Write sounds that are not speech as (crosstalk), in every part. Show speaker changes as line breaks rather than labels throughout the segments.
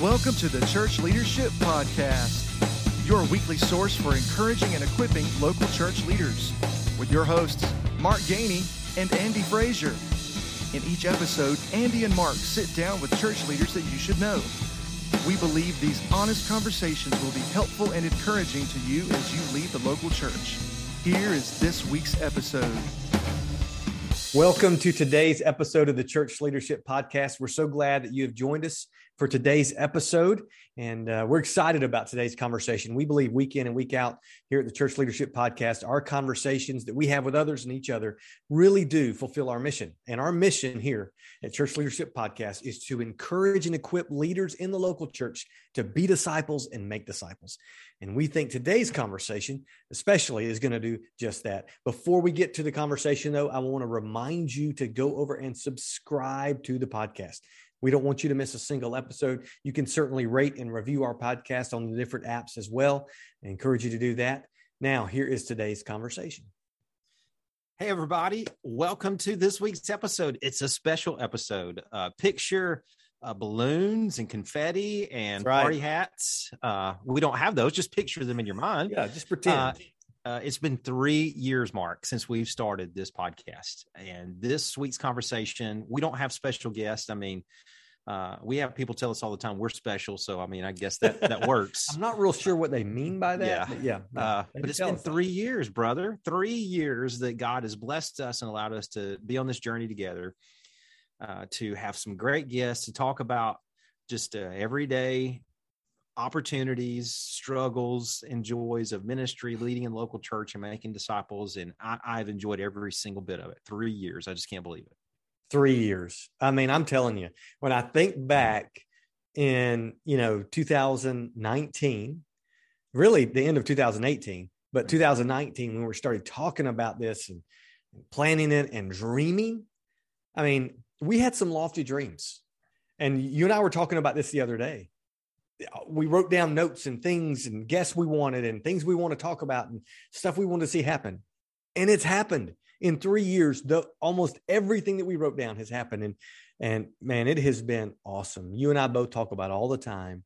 Welcome to the Church Leadership Podcast, your weekly source for encouraging and equipping local church leaders, with your hosts, Mark Gainey and Andy Frazier. In each episode, Andy and Mark sit down with church leaders that you should know. We believe these honest conversations will be helpful and encouraging to you as you lead the local church. Here is this week's episode.
Welcome to today's episode of the Church Leadership Podcast. We're so glad that you have joined us for today's episode, and uh, we're excited about today's conversation. We believe week in and week out here at the Church Leadership Podcast, our conversations that we have with others and each other really do fulfill our mission. And our mission here at Church Leadership Podcast is to encourage and equip leaders in the local church to be disciples and make disciples. And we think today's conversation, especially, is going to do just that. Before we get to the conversation, though, I want to remind you to go over and subscribe to the podcast. We don't want you to miss a single episode. You can certainly rate and review our podcast on the different apps as well. I encourage you to do that. Now, here is today's conversation.
Hey, everybody. Welcome to this week's episode. It's a special episode. Uh, picture uh, balloons and confetti and right. party hats. Uh, we don't have those. Just picture them in your mind.
Yeah, just pretend.
Uh, it's been three years, Mark, since we've started this podcast. And this week's conversation, we don't have special guests. I mean, uh, we have people tell us all the time we're special. So, I mean, I guess that that (laughs) works.
I'm not real sure what they mean by that.
Yeah.
But yeah.
Uh, but it's been three years, brother. Three years that God has blessed us and allowed us to be on this journey together uh, to have some great guests to talk about just uh, everyday opportunities, struggles, and joys of ministry, leading in local church, and making disciples. And I, I've enjoyed every single bit of it. Three years. I just can't believe it.
Three years. I mean, I'm telling you, when I think mm-hmm. back in, you know, 2019, really the end of 2018, but mm-hmm. 2019, when we started talking about this and planning it and dreaming, I mean, we had some lofty dreams. And you and I were talking about this the other day. We wrote down notes and things and guests we wanted and things we want to talk about and stuff we want to see happen. And it's happened in three years. The almost everything that we wrote down has happened. And and man, it has been awesome. You and I both talk about all the time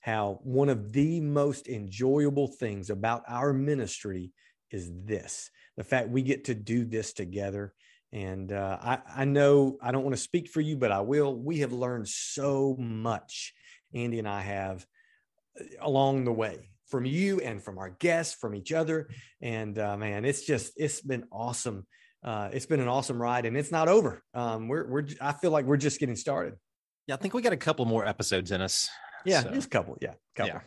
how one of the most enjoyable things about our ministry is this the fact we get to do this together and uh, I, I know I don't want to speak for you, but I will. We have learned so much, Andy and I have uh, along the way from you and from our guests, from each other. And uh, man, it's just, it's been awesome. Uh, it's been an awesome ride and it's not over. Um, we're, we're, I feel like we're just getting started.
Yeah. I think we got a couple more episodes in us.
Yeah. So. Just a couple. Yeah. Couple. Yeah.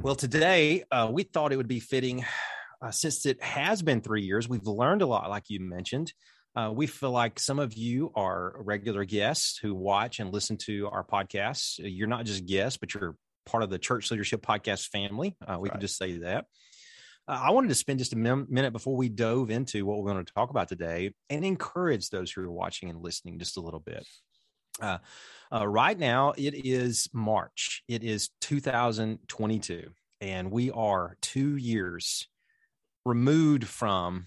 Well, today uh, we thought it would be fitting uh, since it has been three years, we've learned a lot, like you mentioned. Uh, we feel like some of you are regular guests who watch and listen to our podcasts. You're not just guests, but you're part of the Church Leadership Podcast family. Uh, we right. can just say that. Uh, I wanted to spend just a minute before we dove into what we're going to talk about today and encourage those who are watching and listening just a little bit. Uh, uh, right now, it is March. It is 2022, and we are two years removed from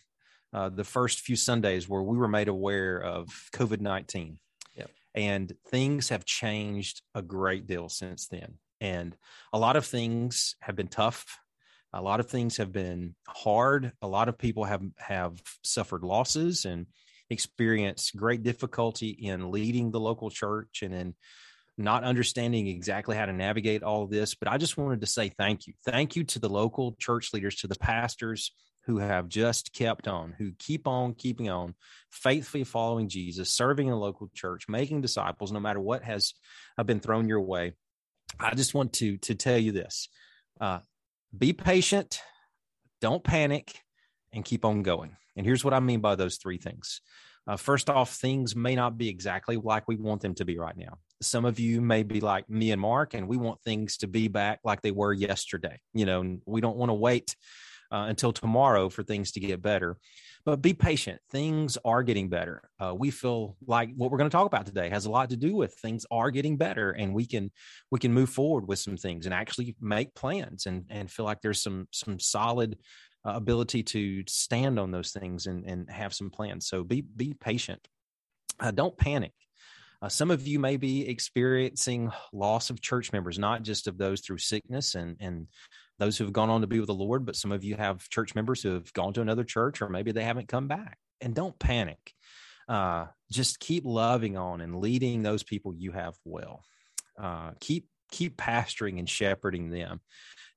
uh, the first few Sundays where we were made aware of COVID 19. Yep. And things have changed a great deal since then. And a lot of things have been tough. A lot of things have been hard. A lot of people have, have suffered losses and experienced great difficulty in leading the local church and in not understanding exactly how to navigate all of this. But I just wanted to say thank you. Thank you to the local church leaders, to the pastors, who have just kept on, who keep on keeping on, faithfully following Jesus, serving in the local church, making disciples, no matter what has been thrown your way. I just want to to tell you this: uh, be patient, don't panic, and keep on going. And here's what I mean by those three things. Uh, first off, things may not be exactly like we want them to be right now. Some of you may be like me and Mark, and we want things to be back like they were yesterday. You know, we don't want to wait uh, until tomorrow for things to get better. But be patient. Things are getting better. Uh, we feel like what we're going to talk about today has a lot to do with things are getting better, and we can we can move forward with some things and actually make plans and and feel like there's some some solid uh, ability to stand on those things and and have some plans. So be be patient. Uh, don't panic. Uh, some of you may be experiencing loss of church members, not just of those through sickness and and those who have gone on to be with the Lord, but some of you have church members who have gone to another church, or maybe they haven't come back. And don't panic. Uh, just keep loving on and leading those people you have well. Uh, keep keep pastoring and shepherding them.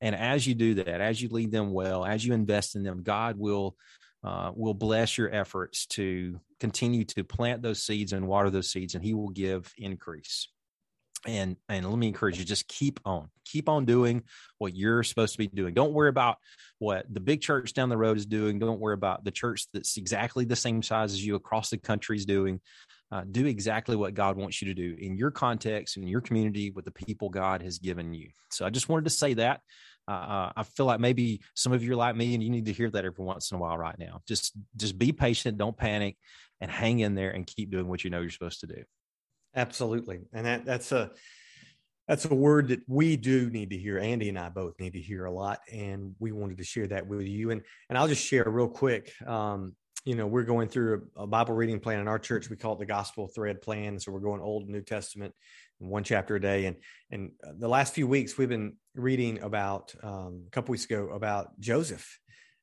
And as you do that, as you lead them well, as you invest in them, God will uh, will bless your efforts to continue to plant those seeds and water those seeds, and He will give increase. And and let me encourage you, just keep on, keep on doing what you're supposed to be doing. Don't worry about what the big church down the road is doing. Don't worry about the church that's exactly the same size as you across the country is doing. Uh, do exactly what God wants you to do in your context, in your community, with the people God has given you. So I just wanted to say that. Uh, I feel like maybe some of you are like me, and you need to hear that every once in a while. Right now, just just be patient, don't panic, and hang in there and keep doing what you know you're supposed to do.
Absolutely, and that that's a that's a word that we do need to hear. Andy and I both need to hear a lot, and we wanted to share that with you. And and I'll just share real quick. Um, you know, we're going through a, a, Bible reading plan in our church. We call it the Gospel Thread Plan. So we're going Old and New Testament, one chapter a day. And and the last few weeks we've been reading about um, a couple weeks ago about Joseph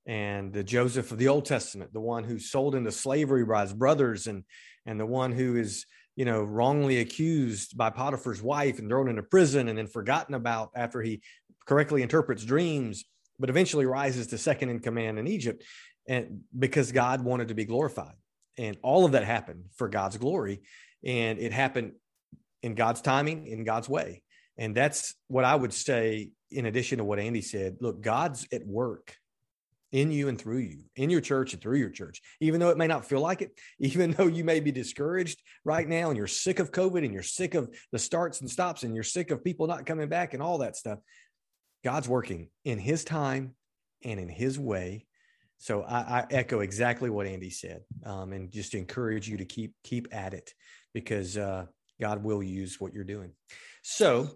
and the Joseph of the Old Testament, the one who's sold into slavery by his brothers, and and the one who is you know wrongly accused by Potiphar's wife and thrown into prison, and then forgotten about after he correctly interprets dreams, but eventually rises to second in command in Egypt, and because God wanted to be glorified, and all of that happened for God's glory, and it happened in God's timing, in God's way. And that's what I would say, in addition to what Andy said. Look, God's at work in you and through you, in your church and through your church, even though it may not feel like it, (laughs) even though you may be discouraged right now and you're sick of COVID and you're sick of the starts and stops and you're sick of people not coming back and all that stuff. God's working in his time and in his way. So I, I echo exactly what Andy said, um, and just encourage you to keep keep at it because uh, God will use what you're doing. So,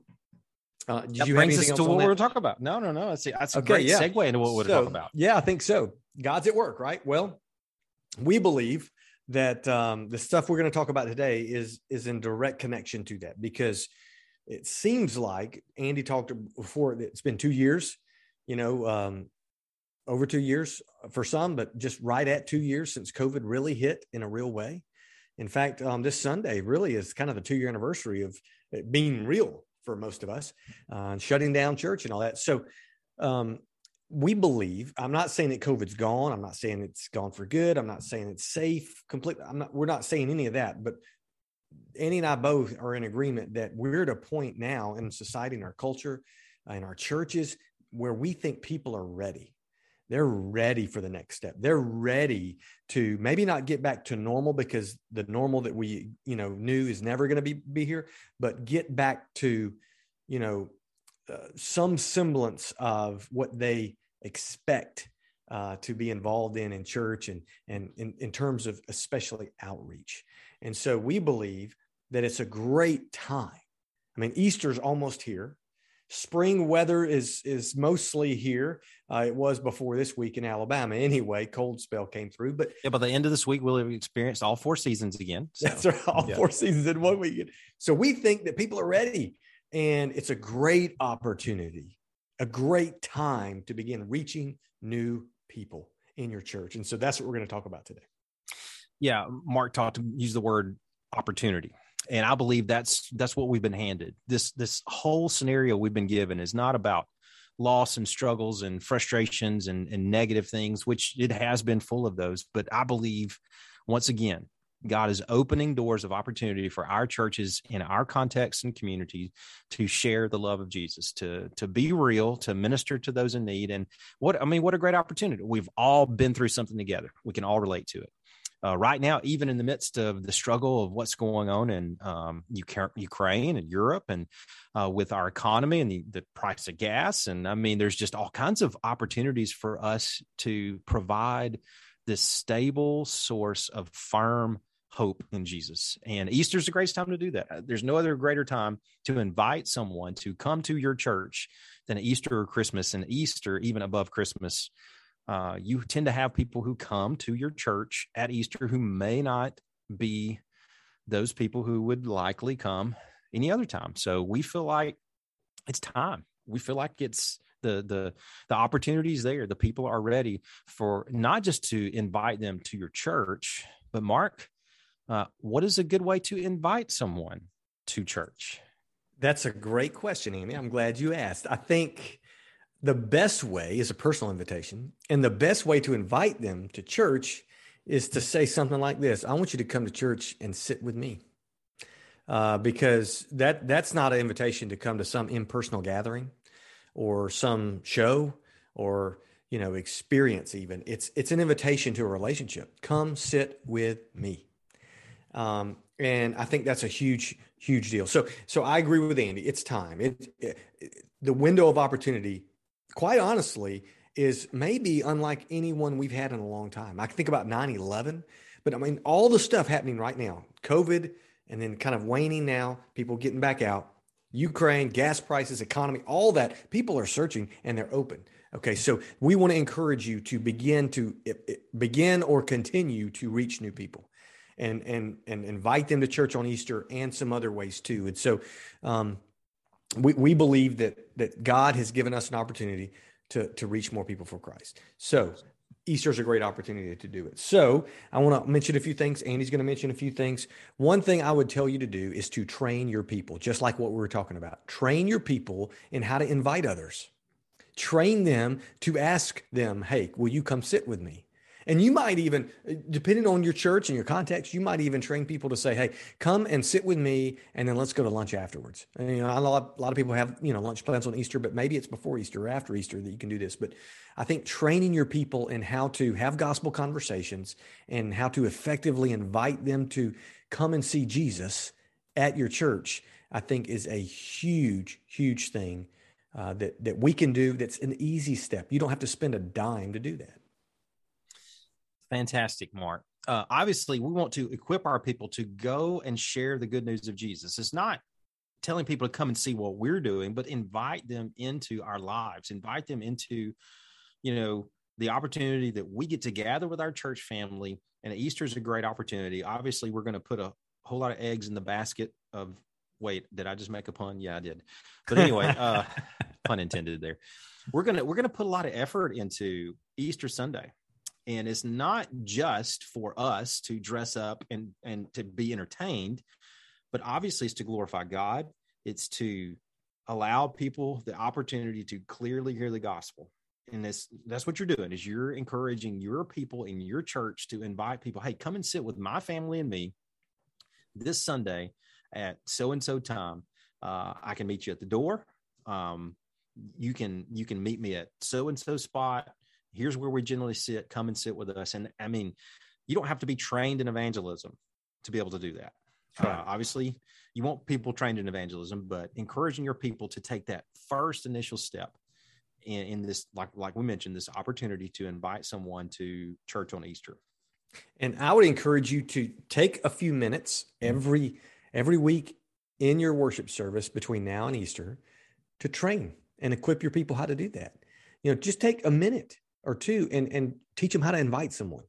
uh, did that you brings us to what we're talking about? No, no, no. That's, that's a okay, great
yeah.
segue into what we're so, talking about.
Yeah, I think so. God's at work, right? Well, we believe that um, the stuff we're going to talk about today is is in direct connection to that because it seems like Andy talked before. It's been two years, you know, um, over two years for some, but just right at two years since COVID really hit in a real way. In fact, um, this Sunday really is kind of the two year anniversary of it being real for most of us, uh, shutting down church and all that. So, um, we believe i'm not saying that covid's gone. I'm not saying it's gone for good. I'm not saying it's safe completely i'm not we're not saying any of that but andy and i both are in agreement that we're at a point now in society in our culture in our churches where we think people are ready they're ready for the next step. They're ready to maybe not get back to normal because the normal that we you know knew is never going to be be here but get back to you know uh, some semblance of what they expect uh, to be involved in in church and and in, in terms of especially outreach. And so we believe that it's a great time. I mean easter's almost here spring weather is is mostly here. Uh, it was before this week in Alabama anyway. Cold spell came through, but
yeah, by the end of this week, we'll have experienced all four seasons again.
So, that's right, all yeah. four seasons in one week. So we think that people are ready, and it's a great opportunity, a great time to begin reaching new people in your church. And so that's what we're going to talk about today.
Yeah, Mark talked to use the word opportunity and i believe that's that's what we've been handed. This this whole scenario we've been given is not about loss and struggles and frustrations and, and negative things which it has been full of those. But i believe once again god is opening doors of opportunity for our churches in our context and community to share the love of jesus to to be real to minister to those in need. And what i mean what a great opportunity. We've all been through something together. We can all relate to it uh, right now, even in the midst of the struggle of what's going on in um, Ukraine and Europe, and uh, with our economy and the, the price of gas, and I mean, there's just all kinds of opportunities for us to provide this stable source of firm hope in Jesus. And Easter's the greatest time to do that. Uh, there's no other greater time to invite someone to come to your church than Easter or Christmas. And Easter, even above Christmas, uh, you tend to have people who come to your church at Easter who may not be those people who would likely come any other time. So we feel like it's time. We feel like it's the the the opportunities there. The people are ready for not just to invite them to your church, but Mark, uh, what is a good way to invite someone to church?
That's a great question, Andy. I'm glad you asked. I think the best way is a personal invitation, and the best way to invite them to church is to say something like this: "I want you to come to church and sit with me." Uh, because that that's not an invitation to come to some impersonal gathering or some show or you know experience even. It's it's an invitation to a relationship. Come sit with me. Um, and i think that's a huge huge deal. So so i agree with andy. It's time. It, it, it the window of opportunity quite honestly is maybe unlike anyone we've had in a long time i can think about 9-11 but i mean all the stuff happening right now covid and then kind of waning now people getting back out Ukraine, gas prices, economy, all that. People are searching and they're open. Okay, so we want to encourage you to begin to begin or continue to reach new people, and and and invite them to church on Easter and some other ways too. And so, um, we we believe that that God has given us an opportunity to to reach more people for Christ. So Easter is a great opportunity to do it. So I want to mention a few things. Andy's going to mention a few things. One thing I would tell you to do is to train your people, just like what we were talking about. Train your people in how to invite others. Train them to ask them, hey, will you come sit with me? And you might even, depending on your church and your context, you might even train people to say, "Hey, come and sit with me, and then let's go to lunch afterwards." And, you know, a lot, a lot of people have you know lunch plans on Easter, but maybe it's before Easter or after Easter that you can do this. But I think training your people in how to have gospel conversations and how to effectively invite them to come and see Jesus at your church, I think, is a huge, huge thing uh, that that we can do. That's an easy step. You don't have to spend a dime to do that.
Fantastic, Mark. Uh, obviously, we want to equip our people to go and share the good news of Jesus. It's not telling people to come and see what we're doing, but invite them into our lives, invite them into, you know, the opportunity that we get to gather with our church family. And Easter is a great opportunity. Obviously, we're going to put a whole lot of eggs in the basket of. Wait, did I just make a pun? Yeah, I did. But anyway, uh, (laughs) pun intended there. We're gonna we're gonna put a lot of effort into Easter Sunday and it's not just for us to dress up and and to be entertained but obviously it's to glorify god. It's to allow people the opportunity to clearly hear the gospel. And that's that's what you're doing is you're encouraging your people in your church to invite people hey come and sit with my family and me this sunday at so and so time. Uh, i can meet you at the door. Um, you can you can meet me at so and so spot here's where we generally sit come and sit with us. And i mean you don't have to be trained in evangelism to be able to do that. Uh, obviously you want people trained in evangelism but encouraging your people to take that first initial step in, in this like like we mentioned this opportunity to invite someone to church on easter.
And i would encourage you to take a few minutes every every week in your worship service between now and easter to train and equip your people how to do that. You know just take a minute or two and and teach them how to invite someone.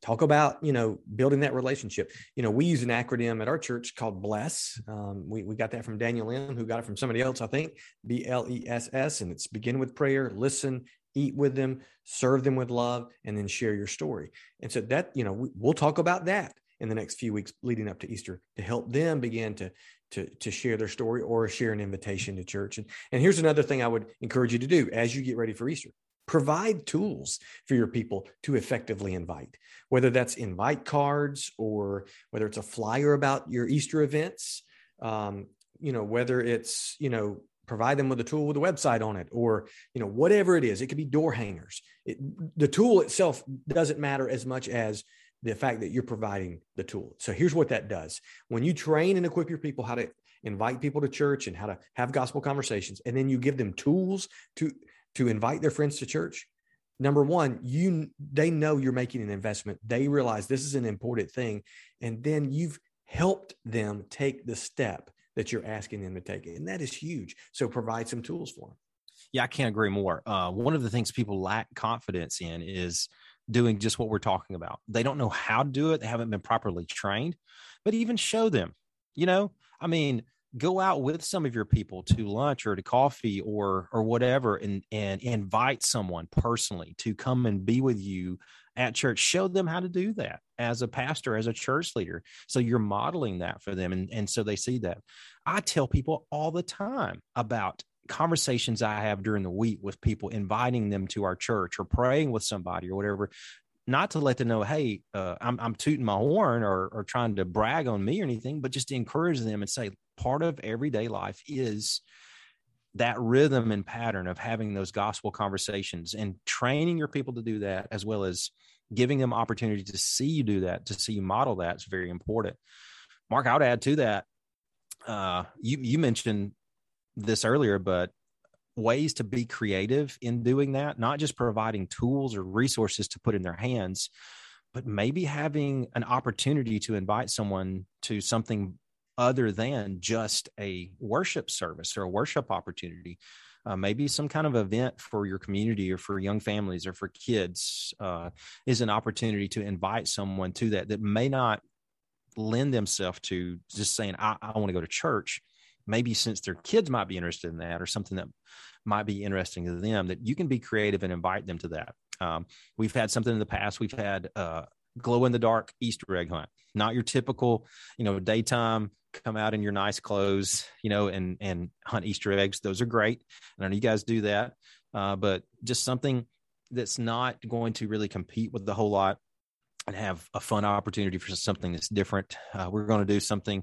Talk about you know building that relationship. You know we use an acronym at our church called bless. Um, we, we got that from daniel m who got it from somebody else i think b-l-e-s-s and it's begin with prayer listen eat with them serve them with love and then share your story. And so that you know we, we'll talk about that in the next few weeks leading up to easter to help them begin to to to share their story or share an invitation to church. And and here's another thing i would encourage you to do as you get ready for easter provide tools for your people to effectively invite whether that's invite cards or whether it's a flyer about your easter events um, you know whether it's you know provide them with a tool with a website on it or you know whatever it is. It could be door hangers. It, the tool itself doesn't matter as much as the fact that you're providing the tool. So here's what that does. When you train and equip your people how to invite people to church and how to have gospel conversations and then you give them tools to to invite their friends to church. Number one you they know you're making an investment. They realize this is an important thing. And then you've helped them take the step that you're asking them to take. And that is huge. So provide some tools for them.
Yeah i can't agree more. Uh, one of the things people lack confidence in is doing just what we're talking about. They don't know how to do it. They haven't been properly trained, but even show them, you know, I mean, go out with some of your people to lunch or to coffee or or whatever and and invite someone personally to come and be with you at church. Show them how to do that as a pastor as a church leader. So you're modeling that for them and and so they see that. I tell people all the time about conversations i have during the week with people inviting them to our church or praying with somebody or whatever not to let them know, hey, uh, I'm, I'm tooting my horn or, or trying to brag on me or anything, but just to encourage them and say, part of everyday life is that rhythm and pattern of having those gospel conversations and training your people to do that as well as giving them opportunity to see you do that to see you model that is very important. Mark i would add to that uh, you you mentioned this earlier but ways to be creative in doing that not just providing tools or resources to put in their hands but maybe having an opportunity to invite someone to something other than just a worship service or a worship opportunity. Uh, maybe some kind of event for your community or for young families or for kids uh, is an opportunity to invite someone to that that may not lend themselves to just saying, I, I want to go to church. Maybe since their kids might be interested in that or something that might be interesting to them, that you can be creative and invite them to that. Um, we've had something in the past. We've had uh, glow in the dark Easter egg hunt, not your typical, you know, daytime come out in your nice clothes, you know, and and hunt Easter eggs. Those are great. And I know you guys do that, uh, but just something that's not going to really compete with the whole lot and have a fun opportunity for something that's different. Uh, we're going to do something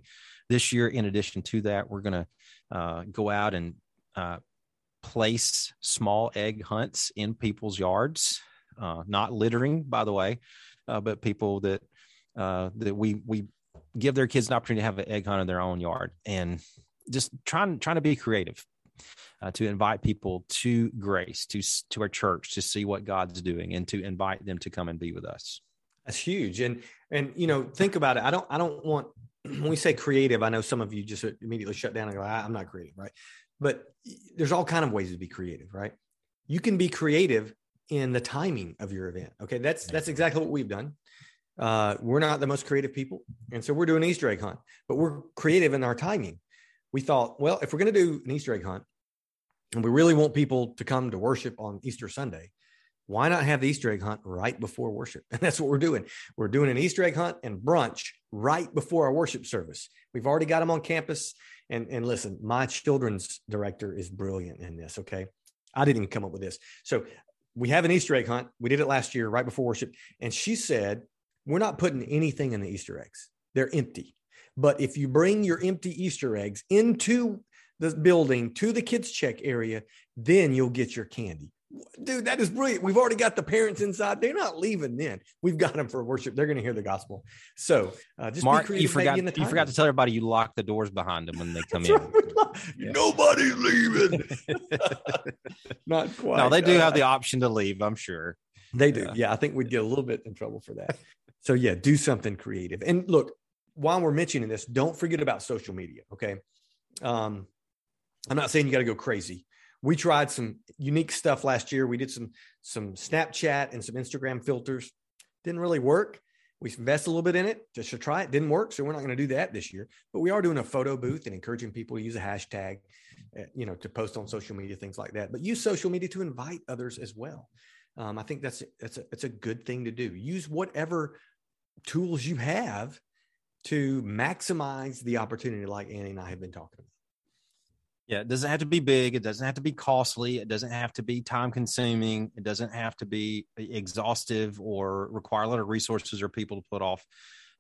this year. In addition to that, we're going to uh, go out and uh, place small egg hunts in people's yards, uh, not littering, by the way, uh, but people that that we we give their kids an opportunity to have an egg hunt in their own yard and just trying trying to be creative uh, to invite people to grace to to our church to see what god's doing and to invite them to come and be with us
that's huge and and you know think about it i don't i don't want (clears throat) when we say creative i know some of you just immediately shut down and go i'm not creative right but there's all kind of ways to be creative right you can be creative in the timing of your event okay that's that's exactly what we've done uh, we're not the most creative people. And so we're doing Easter egg hunt, but we're creative in our timing. We thought, well, if we're going to do an Easter egg hunt and we really want people to come to worship on Easter Sunday, why not have the Easter egg hunt right before worship? And (laughs) that's what we're doing. We're doing an Easter egg hunt and brunch right before our worship service. We've already got them on campus. And, and listen, my children's director is brilliant in this. Okay. I didn't even come up with this. So we have an Easter egg hunt. We did it last year right before worship. And she said, we're not putting anything in the Easter eggs. They're empty. But if you bring your empty Easter eggs into the building to the kids check area, then you'll get your candy. Dude, that is brilliant. We've already got the parents inside. They're not leaving then. We've got them for worship. They're going to hear the gospel. So uh, just
Mark, you forgot, you forgot to tell everybody you lock the doors behind them when they come in.
yeah. Nobody's leaving. (laughs) not quite.
No, they do uh, have the (laughs) option to leave, I'm sure.
They do. Yeah. yeah, I think we'd get a little bit in trouble for that. So yeah, do something creative. And look, while we're mentioning this, don't forget about social media. Okay. Um, I'm not saying you got to go crazy. We tried some unique stuff last year. We did some some Snapchat and some Instagram filters. Didn't really work. We invested a little bit in it just to try it. Didn't work, so we're not going to do that this year. But we are doing a photo booth and encouraging people to use a hashtag, uh, you know, to post on social media, things like that. But use social media to invite others as well. Um, I think that's that's a, it's a good thing to do. Use whatever tools you have to maximize the opportunity, like Andy and I have been talking about.
Yeah, it doesn't have to be big. It doesn't have to be costly. It doesn't have to be time consuming. It doesn't have to be exhaustive or require a lot of resources or people to put off.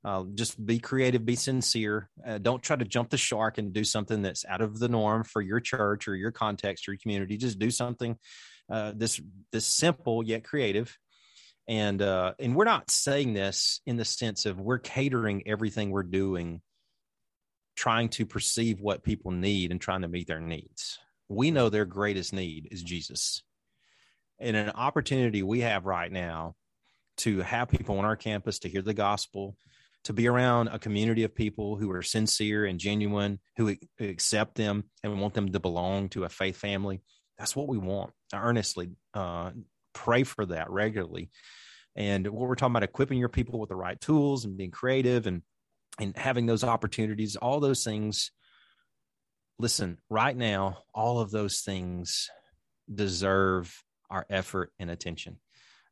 Uh, just be creative, be sincere. Uh, don't try to jump the shark and do something that's out of the norm for your church or your context or your community. Just do something uh, this this simple yet creative and uh, and we're not saying this in the sense of we're catering everything we're doing trying to perceive what people need and trying to meet their needs. We know their greatest need is jesus. And an opportunity we have right now to have people on our campus to hear the gospel to be around a community of people who are sincere and genuine who accept them and want them to belong to a faith family that's what we want. I earnestly uh, pray for that regularly. And what we're talking about equipping your people with the right tools and being creative and and having those opportunities, all those things. Listen, right now, all of those things deserve our effort and attention.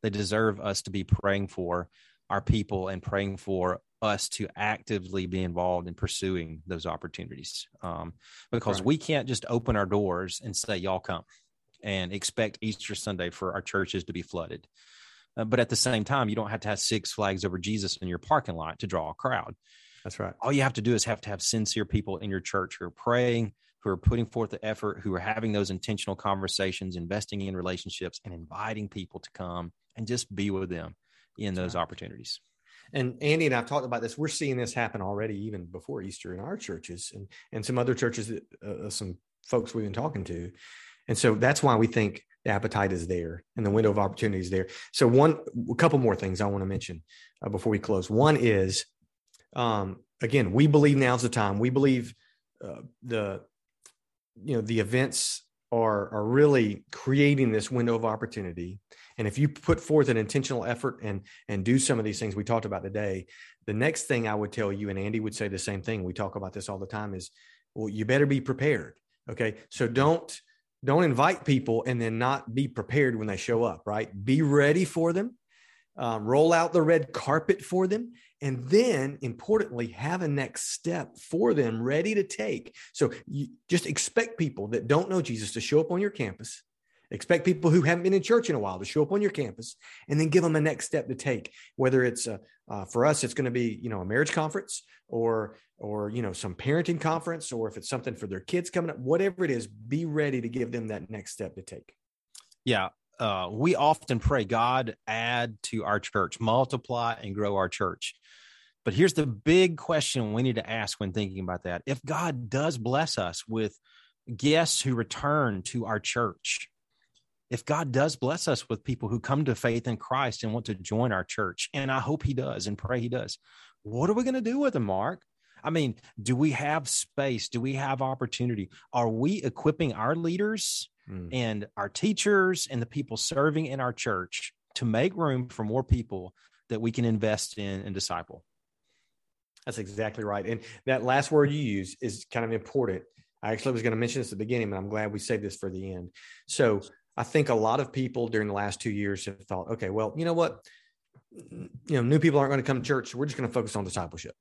They deserve us to be praying for our people and praying for us to actively be involved in pursuing those opportunities um, because right. we can't just open our doors and say y'all come and expect easter sunday for our churches to be flooded uh, but at the same time you don't have to have six flags over jesus in your parking lot to draw a crowd
that's right
all you have to do is have to have sincere people in your church who are praying who are putting forth the effort who are having those intentional conversations investing in relationships and inviting people to come and just be with them in those right. opportunities
and Andy and I've talked about this. We're seeing this happen already, even before Easter in our churches and and some other churches uh, uh, some folks we've been talking to. And so that's why we think the appetite is there and the window of opportunity is there. So one, a couple more things I want to mention uh, before we close. One is, um, again, we believe now's the time. We believe uh, the, you know, the events are are really creating this window of opportunity. And if you put forth an intentional effort and and do some of these things we talked about today the next thing i would tell you and andy would say the same thing we talk about this all the time is well you better be prepared okay? So don't don't invite people and then not be prepared when they show up right? Be ready for them. Um, roll out the red carpet for them and then importantly have a next step for them ready to take. So you just expect people that don't know jesus to show up on your campus. Expect people who haven't been in church in a while to show up on your campus and then give them a next step to take whether it's a, uh, for us it's going to be you know a marriage conference or or you know some parenting conference or if it's something for their kids coming up whatever it is be ready to give them that next step to take.
Yeah uh, we often pray, God, add to our church, multiply and grow our church. But here's the big question we need to ask when thinking about that. If God does bless us with guests who return to our church, if God does bless us with people who come to faith in Christ and want to join our church, and I hope He does and pray He does, what are we going to do with them, Mark? I mean, do we have space? Do we have opportunity? Are we equipping our leaders mm. and our teachers and the people serving in our church to make room for more people that we can invest in and disciple.
That's exactly right. And that last word you use is kind of important. I actually was going to mention this at the beginning, but I'm glad we saved this for the end. So I think a lot of people during the last two years have thought, okay, well, you know what? You know, new people aren't going to come to church. So we're just going to focus on discipleship.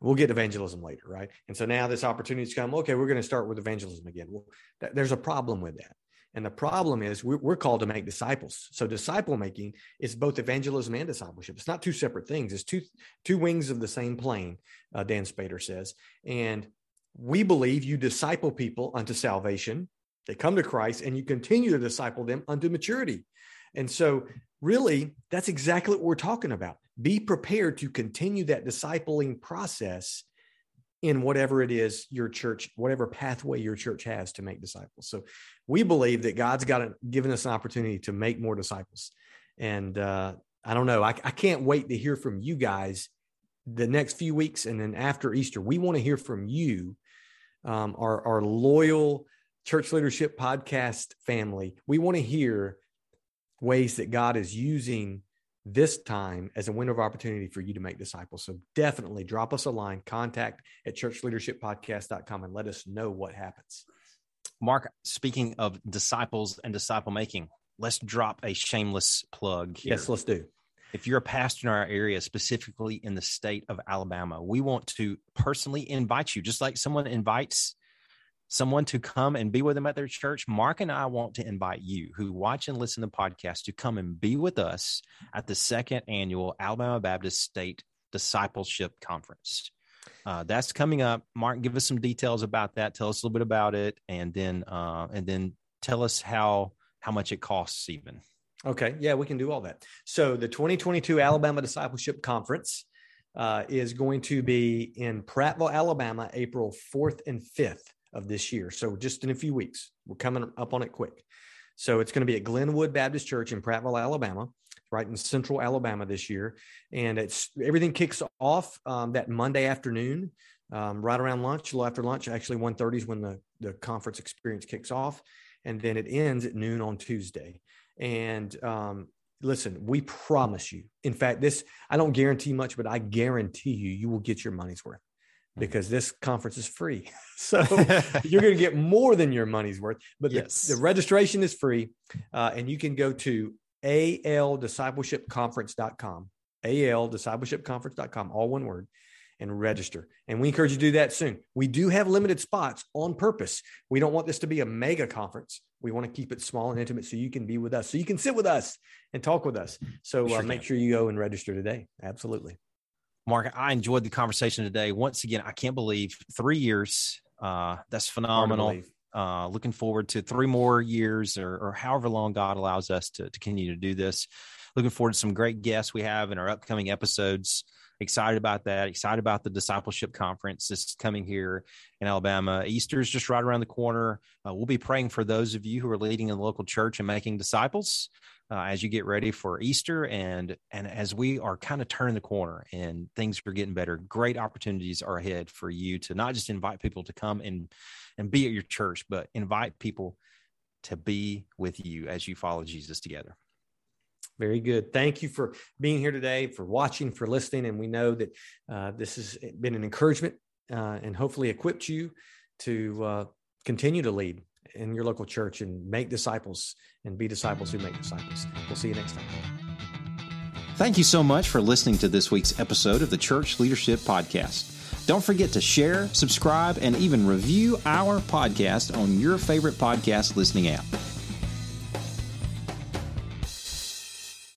We'll get evangelism later, right? And so now this opportunity's come. Okay, we're going to start with evangelism again. Well, th- there's a problem with that. And the problem is we're, we're, called to make disciples. So disciple making is both evangelism and discipleship. It's not two separate things. It's two two wings of the same plane. Uh, Dann Spader says, and we believe you disciple people unto salvation. They come to Christ, and you continue to disciple them unto maturity. And so, really, that's exactly what we're talking about. Be prepared to continue that discipling process in whatever it is your church, whatever pathway your church has to make disciples. So we believe that God's got a, given us an opportunity to make more disciples. And uh, I don't know, I, I can't wait to hear from you guys the next few weeks and then after Easter. We want to hear from you, um, our, our loyal church leadership podcast family. We want to hear ways that God is using this time as a window of opportunity for you to make disciples. So definitely drop us a line, contact at churchleadershippodcast.com and let us know what happens.
Mark, speaking of disciples and disciple making, let's drop a shameless plug here.
Yes, let's do.
If you're a pastor in our area, specifically in the state of Alabama, we want to personally invite you, just like someone invites someone to come and be with them at their church, Mark and I want to invite you who watch and listen to the podcast to come and be with us at the second annual Alabama Baptist State Discipleship Conference. Uh, that's coming up. Mark, give us some details about that. Tell us a little bit about it, and then uh, and then tell us how how much it costs even.
Okay, yeah, we can do all that. So the 2022 Alabama Discipleship Conference uh, is going to be in Prattville, Alabama, April 4th and 5th of this year. So just in a few weeks, we're coming up on it quick. So it's going to be at Glenwood Baptist Church in Prattville, Alabama, right in central Alabama this year. And it's everything kicks off um, that Monday afternoon, um, right around lunch, a little after lunch. Actually, 1.30 is when the, the conference experience kicks off. And then it ends at noon on Tuesday. And um, listen, we promise you. In fact, this, I don't guarantee much, but I guarantee you, you will get your money's worth because this conference is free. (laughs) So (laughs) you're going to get more than your money's worth. But yes. the, the, registration is free. Uh, and you can go to aldiscipleshipconference.com, aldiscipleshipconference.com, all one word, and register. And we encourage you to do that soon. We do have limited spots on purpose. We don't want this to be a mega conference. We want to keep it small and intimate so you can be with us, so you can sit with us and talk with us. So uh, sure make sure you go and register today. Absolutely.
Mark, I enjoyed the conversation today. Once again, I can't believe three years. Uh, that's phenomenal. Uh, looking forward to three more years or, or however long God allows us to, to continue to do this. Looking forward to some great guests we have in our upcoming episodes. Excited about that. Excited about the discipleship conference that's coming here in Alabama. Easter is just right around the corner. Uh, we'll be praying for those of you who are leading in the local church and making disciples uh, as you get ready for Easter and and as we are kind of turning the corner and things are getting better, great opportunities are ahead for you to not just invite people to come and and be at your church, but invite people to be with you as you follow Jesus together.
Very good. Thank you for being here today, for watching, for listening. And we know that uh, this has been an encouragement uh, and hopefully equipped you to uh, continue to lead in your local church and make disciples and be disciples who make disciples. We'll see you next time.
Thank you so much for listening to this week's episode of the Church Leadership Podcast. Don't forget to share, subscribe, and even review our podcast on your favorite podcast listening app.